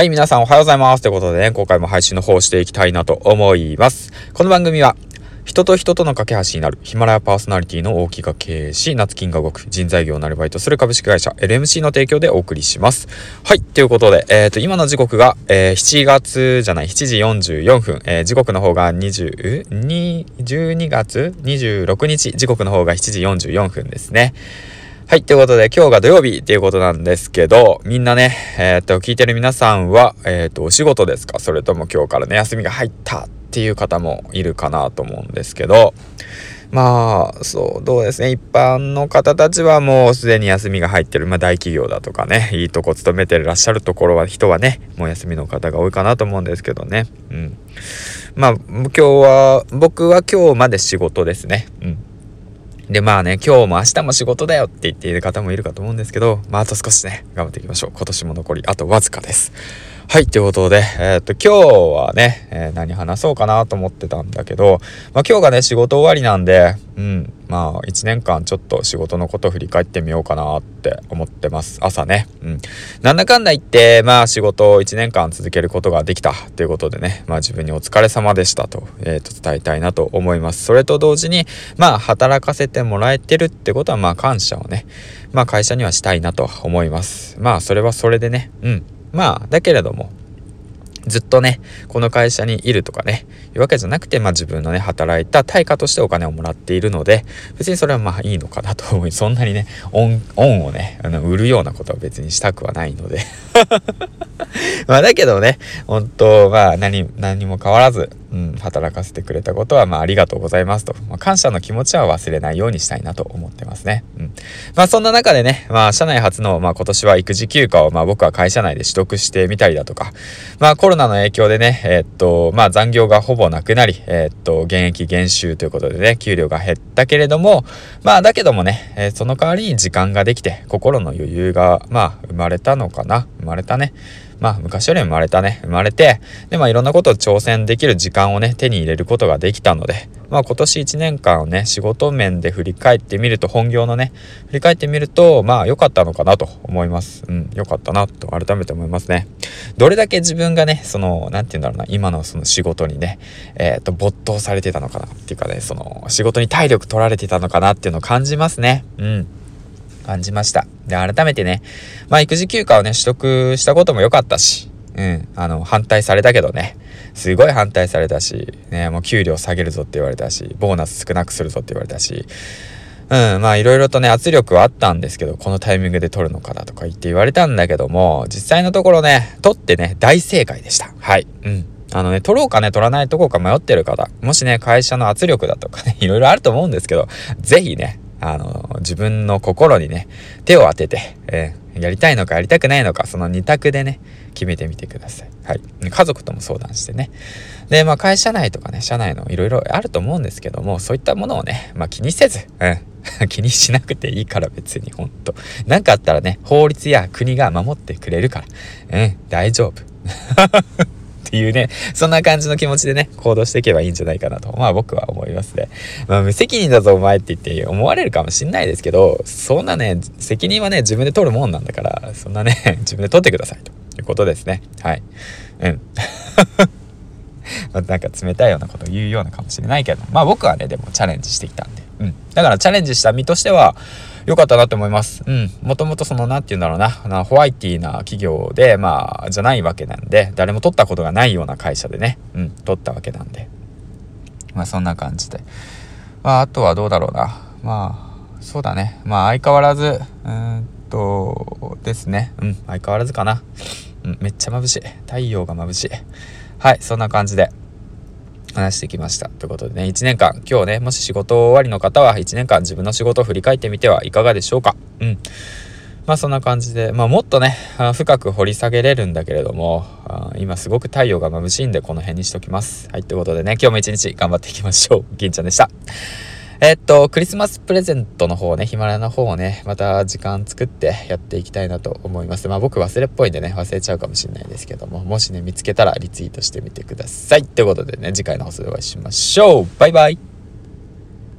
はい、皆さんおはようございます。ということでね、今回も配信の方をしていきたいなと思います。この番組は、人と人との架け橋になるヒマラヤパーソナリティの大木が経営し、夏金が動く人材業をなるバイトする株式会社 LMC の提供でお送りします。はい、ということで、えっ、ー、と、今の時刻が、えー、7月じゃない、7時44分、えー、時刻の方が20、12月26日、時刻の方が7時44分ですね。はい。ということで、今日が土曜日っていうことなんですけど、みんなね、えー、っと、聞いてる皆さんは、えー、っと、お仕事ですか？それとも今日からね、休みが入ったっていう方もいるかなと思うんですけど、まあ、そう、どうですね。一般の方たちはもうすでに休みが入ってる、まあ大企業だとかね、いいとこ勤めてらっしゃるところは、人はね、もう休みの方が多いかなと思うんですけどね。うん。まあ、今日は、僕は今日まで仕事ですね。うん。で、まあね、今日も明日も仕事だよって言っている方もいるかと思うんですけど、まああと少しね、頑張っていきましょう。今年も残りあとわずかです。はい、ということで、えー、っと、今日はね、えー、何話そうかなと思ってたんだけど、まあ今日がね、仕事終わりなんで、うん、まあ1年間ちょっと仕事のこと振り返ってみようかなって思ってます。朝ね。うん。なんだかんだ言って、まあ仕事を1年間続けることができたということでね、まあ自分にお疲れ様でしたと、えー、と伝えたいなと思います。それと同時に、まあ働かせてもらえてるってことは、まあ感謝をね、まあ会社にはしたいなと思います。まあそれはそれでね、うん。まあ、だけれども、ずっとね、この会社にいるとかね、いうわけじゃなくて、まあ自分のね、働いた対価としてお金をもらっているので、別にそれはまあいいのかなと思い、そんなにね、恩、恩をね、あの、売るようなことは別にしたくはないので。まあだけどね、本当まあ何、何も変わらず、うん、働かせてくれたことは、まあ、ありがとうございますと、まあ、感謝の気持ちは忘れないようにしたいなと思ってますね。うん。まあ、そんな中でね、まあ、社内初の、まあ、今年は育児休暇を、まあ、僕は会社内で取得してみたりだとか、まあ、コロナの影響でね、えー、っと、まあ、残業がほぼなくなり、えー、っと、現役減収ということでね、給料が減ったけれども、まあ、だけどもね、えー、その代わりに時間ができて、心の余裕が、まあ、生まれたのかな？生まれたね。まあ昔より生まれたね、生まれて、でまあいろんなことを挑戦できる時間をね、手に入れることができたので、まあ今年1年間をね、仕事面で振り返ってみると、本業のね、振り返ってみると、まあ良かったのかなと思います。うん、良かったなと改めて思いますね。どれだけ自分がね、その、なんて言うんだろうな、今のその仕事にね、えっ、ー、と、没頭されてたのかなっていうかね、その、仕事に体力取られてたのかなっていうのを感じますね。うん。感じました。で、改めてね、まあ育児休暇をね、取得したことも良かったし、うん、あの、反対されたけどね、すごい反対されたし、ね、もう給料下げるぞって言われたし、ボーナス少なくするぞって言われたし、うん、まあいろいろとね、圧力はあったんですけど、このタイミングで取るのかだとか言って言われたんだけども、実際のところね、取ってね、大正解でした。はい。うん。あのね、取ろうかね、取らないとこか迷ってる方、もしね、会社の圧力だとかね、いろいろあると思うんですけど、ぜひね、あの、自分の心にね、手を当てて、え、やりたいのかやりたくないのか、その二択でね、決めてみてください。はい。家族とも相談してね。で、まあ会社内とかね、社内のいろいろあると思うんですけども、そういったものをね、まあ気にせず、うん。気にしなくていいから別にほんと。なんかあったらね、法律や国が守ってくれるから。うん、大丈夫。っていうね、そんな感じの気持ちでね、行動していけばいいんじゃないかなと、まあ僕は思いますね。まあ無責任だぞお前って言って思われるかもしんないですけど、そんなね、責任はね、自分で取るもんなんだから、そんなね、自分で取ってくださいということですね。はい。うん。なんか冷たいようなことを言うようなかもしれないけど、まあ僕はね、でもチャレンジしてきたんで。うん。だからチャレンジした身としては、良かったなって思います。うん。もともとその、なんて言うんだろうな、ホワイティな企業で、まあ、じゃないわけなんで、誰も取ったことがないような会社でね、うん、取ったわけなんで。まあ、そんな感じで。まあ、あとはどうだろうな。まあ、そうだね。まあ、相変わらず、うんと、ですね。うん、相変わらずかな。うん、めっちゃ眩しい。太陽が眩しい。はい、そんな感じで。話してきました。ということでね、1年間、今日ね、もし仕事終わりの方は1年間自分の仕事を振り返ってみてはいかがでしょうか。うん。まあそんな感じで、まあもっとね、深く掘り下げれるんだけれども、今すごく太陽が眩しいんでこの辺にしときます。はい、ということでね、今日も一日頑張っていきましょう。銀ちゃんでした。えっと、クリスマスプレゼントの方ね、ヒマラヤの方をね、また時間作ってやっていきたいなと思います。まあ僕忘れっぽいんでね、忘れちゃうかもしれないですけども、もしね、見つけたらリツイートしてみてください。ということでね、次回の放送でお会いしましょう。バイバイ